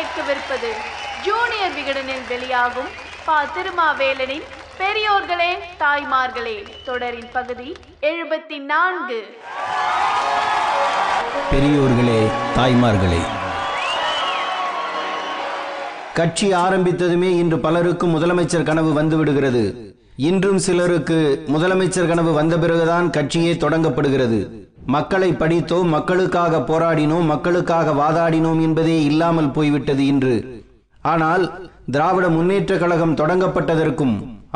கேட்கவிருப்பது ஜூனியர் விகடனில் வெளியாகும் பா திருமாவேலனின் பெரியோர்களே தாய்மார்களே தொடரின் பகுதி எழுபத்தி நான்கு பெரியோர்களே தாய்மார்களே கட்சி ஆரம்பித்ததுமே இன்று பலருக்கும் முதலமைச்சர் கனவு வந்துவிடுகிறது. இன்றும் சிலருக்கு முதலமைச்சர் கனவு வந்த பிறகுதான் கட்சியே தொடங்கப்படுகிறது. மக்களை படித்தோம் மக்களுக்காக போராடினோம் மக்களுக்காக வாதாடினோம் என்பதே இல்லாமல் போய்விட்டது இன்று. ஆனால் திராவிட முன்னேற்ற கழகம் தொடங்கப்பட்டதற்கும்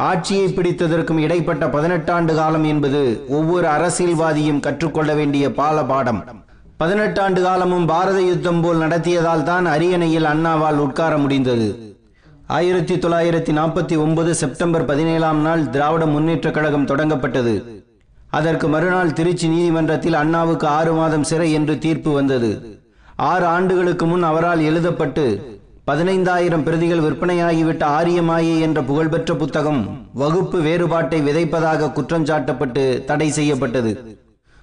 ஆட்சியை பிடித்ததற்கும் இடைப்பட்ட பதினெட்டாண்டு காலம் என்பது ஒவ்வொரு அரசியல்வாதியும் கற்றுக்கொள்ள வேண்டிய பால பாடம். பதினெட்டாண்டு காலமும் பாரத யுத்தம் போல் நடத்தியதால் தான் அரியணையில் அண்ணாவால் உட்கார முடிந்தது. ஆயிரத்தி தொள்ளாயிரத்தி நாற்பத்தி ஒன்பது செப்டம்பர் பதினேழாம் நாள் திராவிட முன்னேற்ற கழகம் தொடங்கப்பட்டது. அதற்கு மறுநாள் திருச்சி நீதிமன்றத்தில் அண்ணாவுக்கு ஆறு மாதம் சிறை என்று தீர்ப்பு வந்தது. ஆறு ஆண்டுகளுக்கு முன் அவரால் எழுதப்பட்டு பதினைந்தாயிரம் பிரதிகள் விற்பனையாகிவிட்ட ஆரியமாயே என்ற புகழ்பெற்ற புத்தகம் வகுப்பு வேறுபாட்டை விதைப்பதாக குற்றஞ்சாட்டப்பட்டு தடை செய்யப்பட்டது.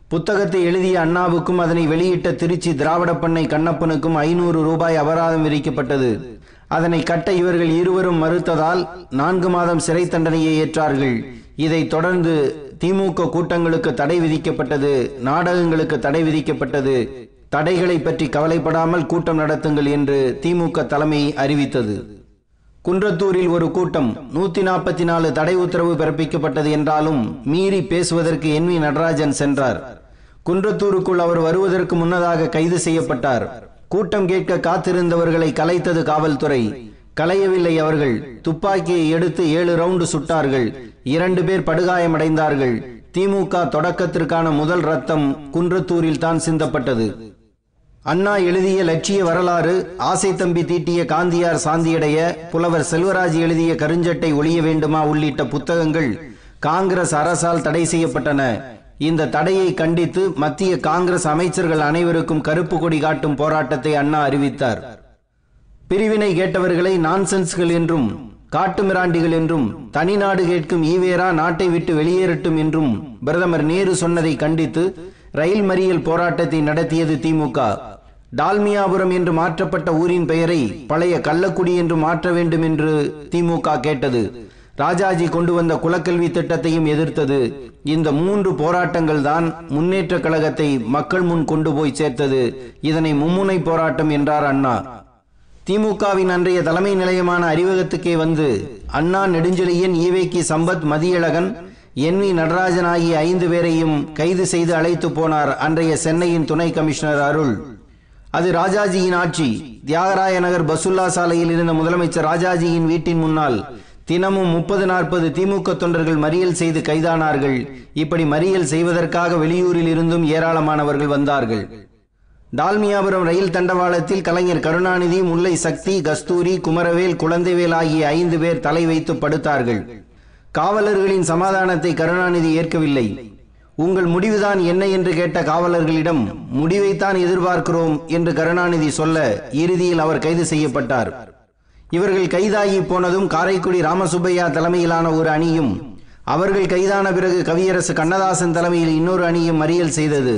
புத்தகத்தை எழுதிய அண்ணாவுக்கும் அதனை வெளியிட்ட திருச்சி திராவிட பண்ணை கண்ணப்பனுக்கும் ஐநூறு ரூபாய் அபராதம் விதிக்கப்பட்டது. அதனை கட்ட இவர்கள் இருவரும் மறுத்ததால் நான்கு மாதம் சிறை தண்டனையை ஏற்றார்கள். இதைத் தொடர்ந்து திமுக கூட்டங்களுக்கு தடை விதிக்கப்பட்டது நாடகங்களுக்கு தடை விதிக்கப்பட்டது. தடைகளை பற்றி கவலைப்படாமல் கூட்டம் நடத்துங்கள் என்று திமுக தலைமை அறிவித்தது. குன்றத்தூரில் ஒரு கூட்டம் நூத்தி நாற்பத்தி நாலு தடை உத்தரவு பிறப்பிக்கப்பட்டது என்றாலும் மீறி பேசுவதற்கு என் வி நடராஜன் சென்றார். குன்றத்தூருக்குள் அவர் வருவதற்கு முன்னதாக கைது செய்யப்பட்டார். கூட்டம் கேட்க காத்திருந்தவர்களை கலைத்தது காவல்துறை. கலையவில்லை அவர்கள். துப்பாக்கியை எடுத்து ஏழு ரவுண்டு சுட்டார்கள். இரண்டு பேர் படுகாயமடைந்தார்கள். திமுக தொடக்கத்திற்கான முதல் ரத்தம் குன்றத்தூரில் தான் சிந்தப்பட்டது. அண்ணா எழுதிய லட்சிய வரலாறு ஆசை தம்பி தீட்டிய காந்தியார் சாந்தியடைய புலவர் செல்வராஜ் எழுதிய கருஞ்சட்டை ஒழிய வேண்டுமா உள்ளிட்ட புத்தகங்கள் காங்கிரஸ் அரசால் தடை செய்யப்பட்டன. இந்த தடையை கண்டித்து மத்திய காங்கிரஸ் அமைச்சர்கள் அனைவருக்கும் கருப்பு கொடி காட்டும் போராட்டத்தை அண்ணா அறிவித்தார். பிரிவினை கேட்டவர்களை நான்சென்ஸ்கள் என்றும் காட்டுமிராண்டிகள் என்றும் தனிநாடு கேட்கும் ஈவேரா நாட்டை விட்டு வெளியேறட்டும் என்றும் பிரதமர் நேரு சொன்னதை கண்டித்து ரயில் மறியல் போராட்டத்தை நடத்தியது திமுக. டால்மியாபுரம் என்று மாற்றப்பட்ட ஊரின் பெயரை பழைய கள்ளக்குடி என்று மாற்ற வேண்டும் என்று திமுக கேட்டது. ராஜாஜி கொண்டு வந்த குலக்கல்வி திட்டத்தையும் எதிர்த்தது. இந்த மூன்று போராட்டங்கள் தான் முன்னேற்ற கழகத்தை மக்கள் முன் கொண்டு போய் சேர்த்தது. இதனை மும்முனை போராட்டம் என்றார் அண்ணா. திமுகவின் அன்றைய தலைமை நிலையமான அறிவகத்துக்கே வந்து அண்ணா நெடுஞ்செழியன் ஈவேக்கி சம்பத் மதியழகன் என் வி நடராஜன் ஆகிய ஐந்து பேரையும் கைது செய்து அழைத்து போனார் அன்றைய சென்னையின் துணை கமிஷனர் அருள். அது ராஜாஜியின் ஆட்சி. தியாகராய நகர் பசுல்லா சாலையில் இருந்த முதலமைச்சர் ராஜாஜியின் வீட்டின் முன்னால் தினமும் முப்பது நாற்பது திமுக தொண்டர்கள் மறியல் செய்து கைதானார்கள். இப்படி மறியல் செய்வதற்காக வெளியூரில் இருந்தும் ஏராளமானவர்கள் வந்தார்கள். டால்மியாபுரம் ரயில் தண்டவாளத்தில் கலைஞர் கருணாநிதி முல்லை சக்தி கஸ்தூரி குமரவேல் குழந்தைவேல் ஆகிய ஐந்து பேர் தலை வைத்து படுத்தார்கள். காவலர்களின் சமாதானத்தை கருணாநிதி ஏற்கவில்லை. உங்கள் முடிவுதான் என்ன? என்று கேட்ட காவலர்களிடம் முடிவைத்தான் எதிர்பார்க்கிறோம் என்று கருணாநிதி சொல்ல இறுதியில் அவர் கைது செய்யப்பட்டார். இவர்கள் கைதாகி போனதும் காரைக்குடி ராமசுப்பையா தலைமையிலான ஒரு அணியும் அவர்கள் கைதான பிறகு கவியரசு கண்ணதாசன் தலைமையில் இன்னொரு அணியும் மறியல் செய்தது.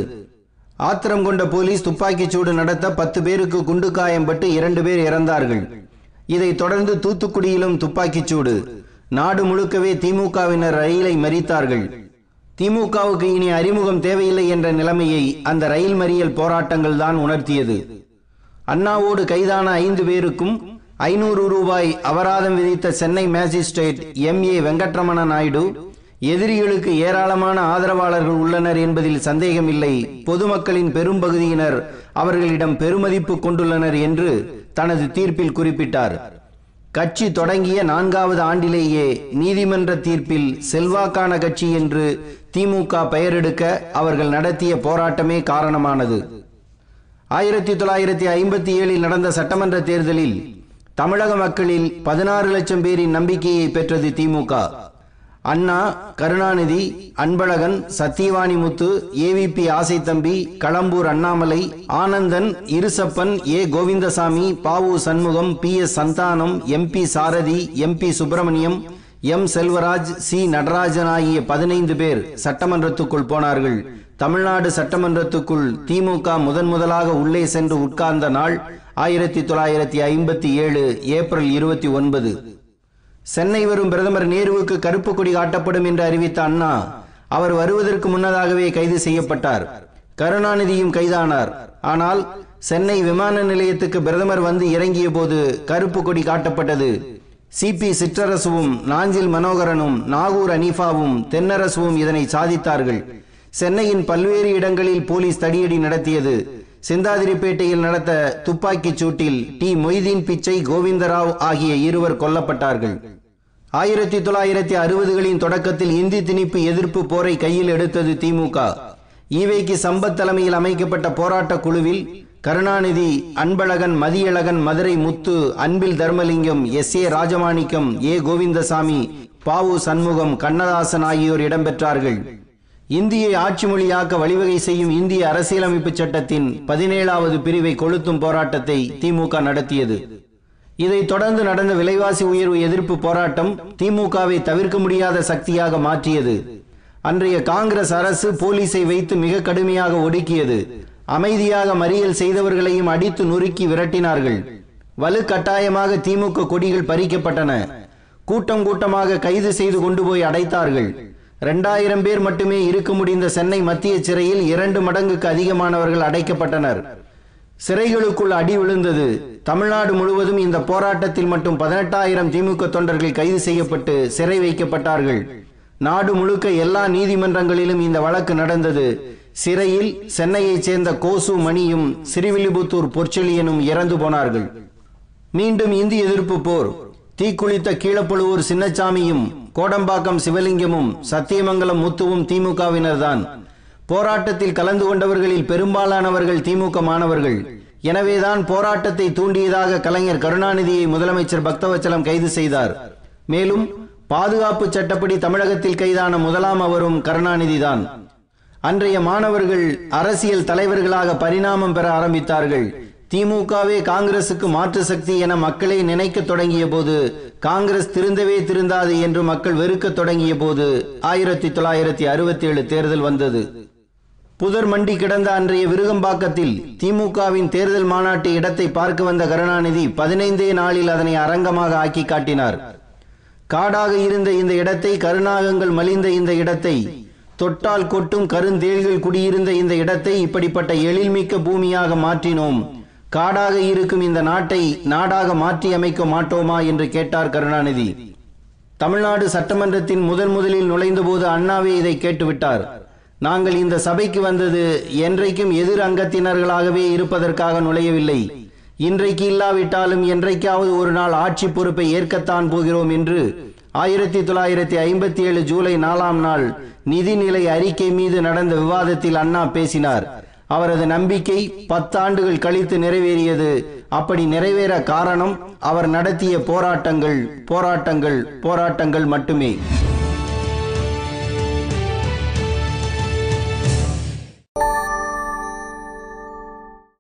ஆத்திரம் கொண்ட போலீஸ் துப்பாக்கிச் சூடு நடத்த பத்து பேருக்கு குண்டு காயம்பட்டு இரண்டு பேர் இறந்தார்கள். இதைத் தொடர்ந்து தூத்துக்குடியிலும் துப்பாக்கிச் சூடு. நாடு முழுக்கவே திமுகவினர் ரயிலை மறித்தார்கள். திமுகவுக்கு இனி அறிமுகம் தேவையில்லை என்ற நிலைமையை அந்த ரயில் மறியல் போராட்டங்கள் தான் உணர்த்தியது. அண்ணாவோடு கைதான ஐந்து பேருக்கும் ஐநூறு ரூபாய் அபராதம் விதித்த Chennai magistrate M A Venkataramana Naidu எதிரிகளுக்கு ஏராளமான ஆதரவாளர்கள் உள்ளனர் என்பதில் சந்தேகமில்லை. பொதுமக்களின் பெரும்பகுதியினர் அவர்களிடம் பெருமதிப்பு கொண்டுள்ளனர் என்று தனது தீர்ப்பில் குறிப்பிட்டார். கட்சி தொடங்கிய நான்காவது ஆண்டிலேயே நீதிமன்ற தீர்ப்பில் செல்வாக்கான கட்சி என்று திமுக பெயரெடுக்க அவர்கள் நடத்திய போராட்டமே காரணமானது. ஆயிரத்தி தொள்ளாயிரத்தி ஐம்பத்தி ஏழில் நடந்த சட்டமன்ற தேர்தலில் தமிழக மக்களில் பதினாறு லட்சம் பேரின் நம்பிக்கையை பெற்றது DMK. Anna Karunanidhi Anbazhagan Sathiyavanimuthu AVP Asaithambi Kalambur Annamalai Anandan Irusappan A Govindasamy Bavu Shanmugam P S Santhanam MP Sarathi MP Subramaniam M Selvaraj C Natarajan ஆகிய பதினைந்து பேர் சட்டமன்றத்துக்குள் போனார்கள். தமிழ்நாடு சட்டமன்றத்துக்குள் திமுக முதன் முதலாக உள்ளே சென்று உட்கார்ந்த நாள் ஆயிரத்தி தொள்ளாயிரத்தி ஐம்பத்தி ஏழு ஏப்ரல் இருபத்தி ஒன்பது. சென்னை வரும் பிரதமர் நேருவுக்கு கருப்பு கொடி காட்டப்படும் என்று அறிவித்த அண்ணா அவர் வருவதற்கு முன்னதாகவே கைது செய்யப்பட்டார். கருணாநிதியும் கைதானார். ஆனால் சென்னை விமான நிலையத்துக்கு பிரதமர் வந்து இறங்கிய போது கருப்பு கொடி காட்டப்பட்டது. சிபி சிற்றரசுவும் நாஞ்சில் மனோகரனும் நாகூர் அனீஃபாவும் தென்னரசுவும் இதனை சாதித்தார்கள். சென்னையின் பல்வேறு இடங்களில் போலீஸ் தடியடி நடத்தியது. சிந்தாதிரிப்பேட்டையில் நடத்த துப்பாக்கிச் சூட்டில் டி. மொய்தீன் பிச்சை கோவிந்தராவ் ஆகிய இருவர் கொல்லப்பட்டார்கள். ஆயிரத்தி தொள்ளாயிரத்தி அறுபதுகளின் தொடக்கத்தில் இந்தி திணிப்பு எதிர்ப்பு போரை கையில் எடுத்தது திமுக ஈவேக்கு சம்பத் தலைமையில் அமைக்கப்பட்ட போராட்ட குழுவில் Karunanidhi Anbazhagan Mathiyazhagan Madurai Muthu Anbil Dharmalingam S. A. Rajamanickam A. Govindasamy Bavu Shanmugam Kannadasan ஆகியோர் இடம்பெற்றார்கள். இந்தியை ஆட்சி மொழியாக்க வழிவகை செய்யும் இந்திய அரசியலமைப்பு சட்டத்தின் பதினேழாவது பிரிவை கொளுத்தும் போராட்டத்தை திமுக நடத்தியது. இதைத் தொடர்ந்து நடந்த விலைவாசி உயர்வு எதிர்ப்பு போராட்டம் திமுகவை தவிர்க்க முடியாத சக்தியாக மாற்றியது. அன்றைய காங்கிரஸ் அரசு போலீஸை வைத்து மிக கடுமையாக ஒடுக்கியது. அமைதியாக மறியல் செய்தவர்களையும் அடித்து நொறுக்கி விரட்டினார்கள். வலுக்கட்டாயமாக திமுக கொடிகள் பறிக்கப்பட்டன. கூட்டம் கூட்டமாக கைது செய்து கொண்டு போய் அடைத்தார்கள். இரண்டாயிரம் பேர் மட்டுமே இருக்க முடிந்த சென்னை மத்திய சிறையில் இரண்டு மடங்குக்கு அதிகமானவர்கள் அடைக்கப்பட்டனர். சிறைகளுக்குள் அடி விழுந்தது. தமிழ்நாடு முழுவதும் இந்த போராட்டத்தில் மட்டும் பதினெட்டாயிரம் திமுக தொண்டர்கள் கைது செய்யப்பட்டு சிறை வைக்கப்பட்டார்கள். நாடு முழுக்க எல்லா நீதிமன்றங்களிலும் இந்த வழக்கு நடந்தது. சிறையில் சென்னையைச் சேர்ந்த கோசு மணியும் சிறுவில்லிபுத்தூர் பொற்செழியனும் இறந்து போனார்கள். மீண்டும் இந்தி எதிர்ப்பு போர். தீக்குளித்த கீழப்பழுவூர் சின்னசாமியும் கோடம்பாக்கம் சிவலிங்கமும் சத்தியமங்கலம் முத்துவும் திமுகவினர்தான். போராட்டத்தில் கலந்து கொண்டவர்களில் பெரும்பாலானவர்கள் திமுக மாணவர்கள். எனவேதான் போராட்டத்தை தூண்டியதாக கலைஞர் கருணாநிதியை முதலமைச்சர் பக்தவச்சலம் கைது செய்தார். மேலும் பாதுகாப்பு சட்டப்படி தமிழகத்தில் கைதான முதலாம் அவரும் கருணாநிதிதான். அன்றைய மாணவர்கள் அரசியல் தலைவர்களாக பரிணாமம் பெற ஆரம்பித்தார்கள். திமுகவே காங்கிரசுக்கு மாற்று சக்தி என மக்களை நினைக்க தொடங்கிய போது காங்கிரஸ் திருந்தவே திருந்தாது என்று மக்கள் வெறுக்க தொடங்கிய போது ஆயிரத்தி தொள்ளாயிரத்தி அறுபத்தி ஏழு தேர்தல் வந்தது. புதர் மண்டி கிடந்த அன்றைய விருகம்பாக்கத்தில் திமுகவின் தேர்தல் மாநாட்டு இடத்தை பார்க்க வந்த கருணாநிதி பதினைந்தே நாளில் அதனை அரங்கமாக ஆக்கி காட்டினார். காடாக இருந்த இந்த இடத்தை கருநாகங்கள் மலிந்த இந்த இடத்தை தொட்டால் கொட்டும் கருந்தேள்கள் குடியிருந்த இந்த இடத்தை இப்படிப்பட்ட எழில்மிக்க பூமியாக மாற்றினோம். காடாக இருக்கும் இந்த நாட்டை நாடாக மாற்றி அமைக்க மாட்டோமா என்று கேட்டார் கருணாநிதி. தமிழ்நாடு சட்டமன்றத்தின் முதன் முதலில் நுழைந்தபோது அண்ணாவே இதை கேட்டுவிட்டார். நாங்கள் இந்த சபைக்கு வந்தது என்றைக்கும் எதிர் அங்கத்தினர்களாகவே இருப்பதற்காக நுழையவில்லை. இன்றைக்கு இல்லாவிட்டாலும் என்றைக்காவது ஒரு நாள் ஆட்சி பொறுப்பை ஏற்கத்தான் போகிறோம் என்று ஆயிரத்தி தொள்ளாயிரத்தி ஐம்பத்தி ஏழு ஜூலை நாலாம் நாள் நிதிநிலை அறிக்கை மீது நடந்த விவாதத்தில் அண்ணா பேசினார். அவரது நம்பிக்கை பத்தாண்டுகள் கழித்து நிறைவேறியது. அப்படி நிறைவேற காரணம் அவர் நடத்திய போராட்டங்கள் போராட்டங்கள் போராட்டங்கள் மட்டுமே.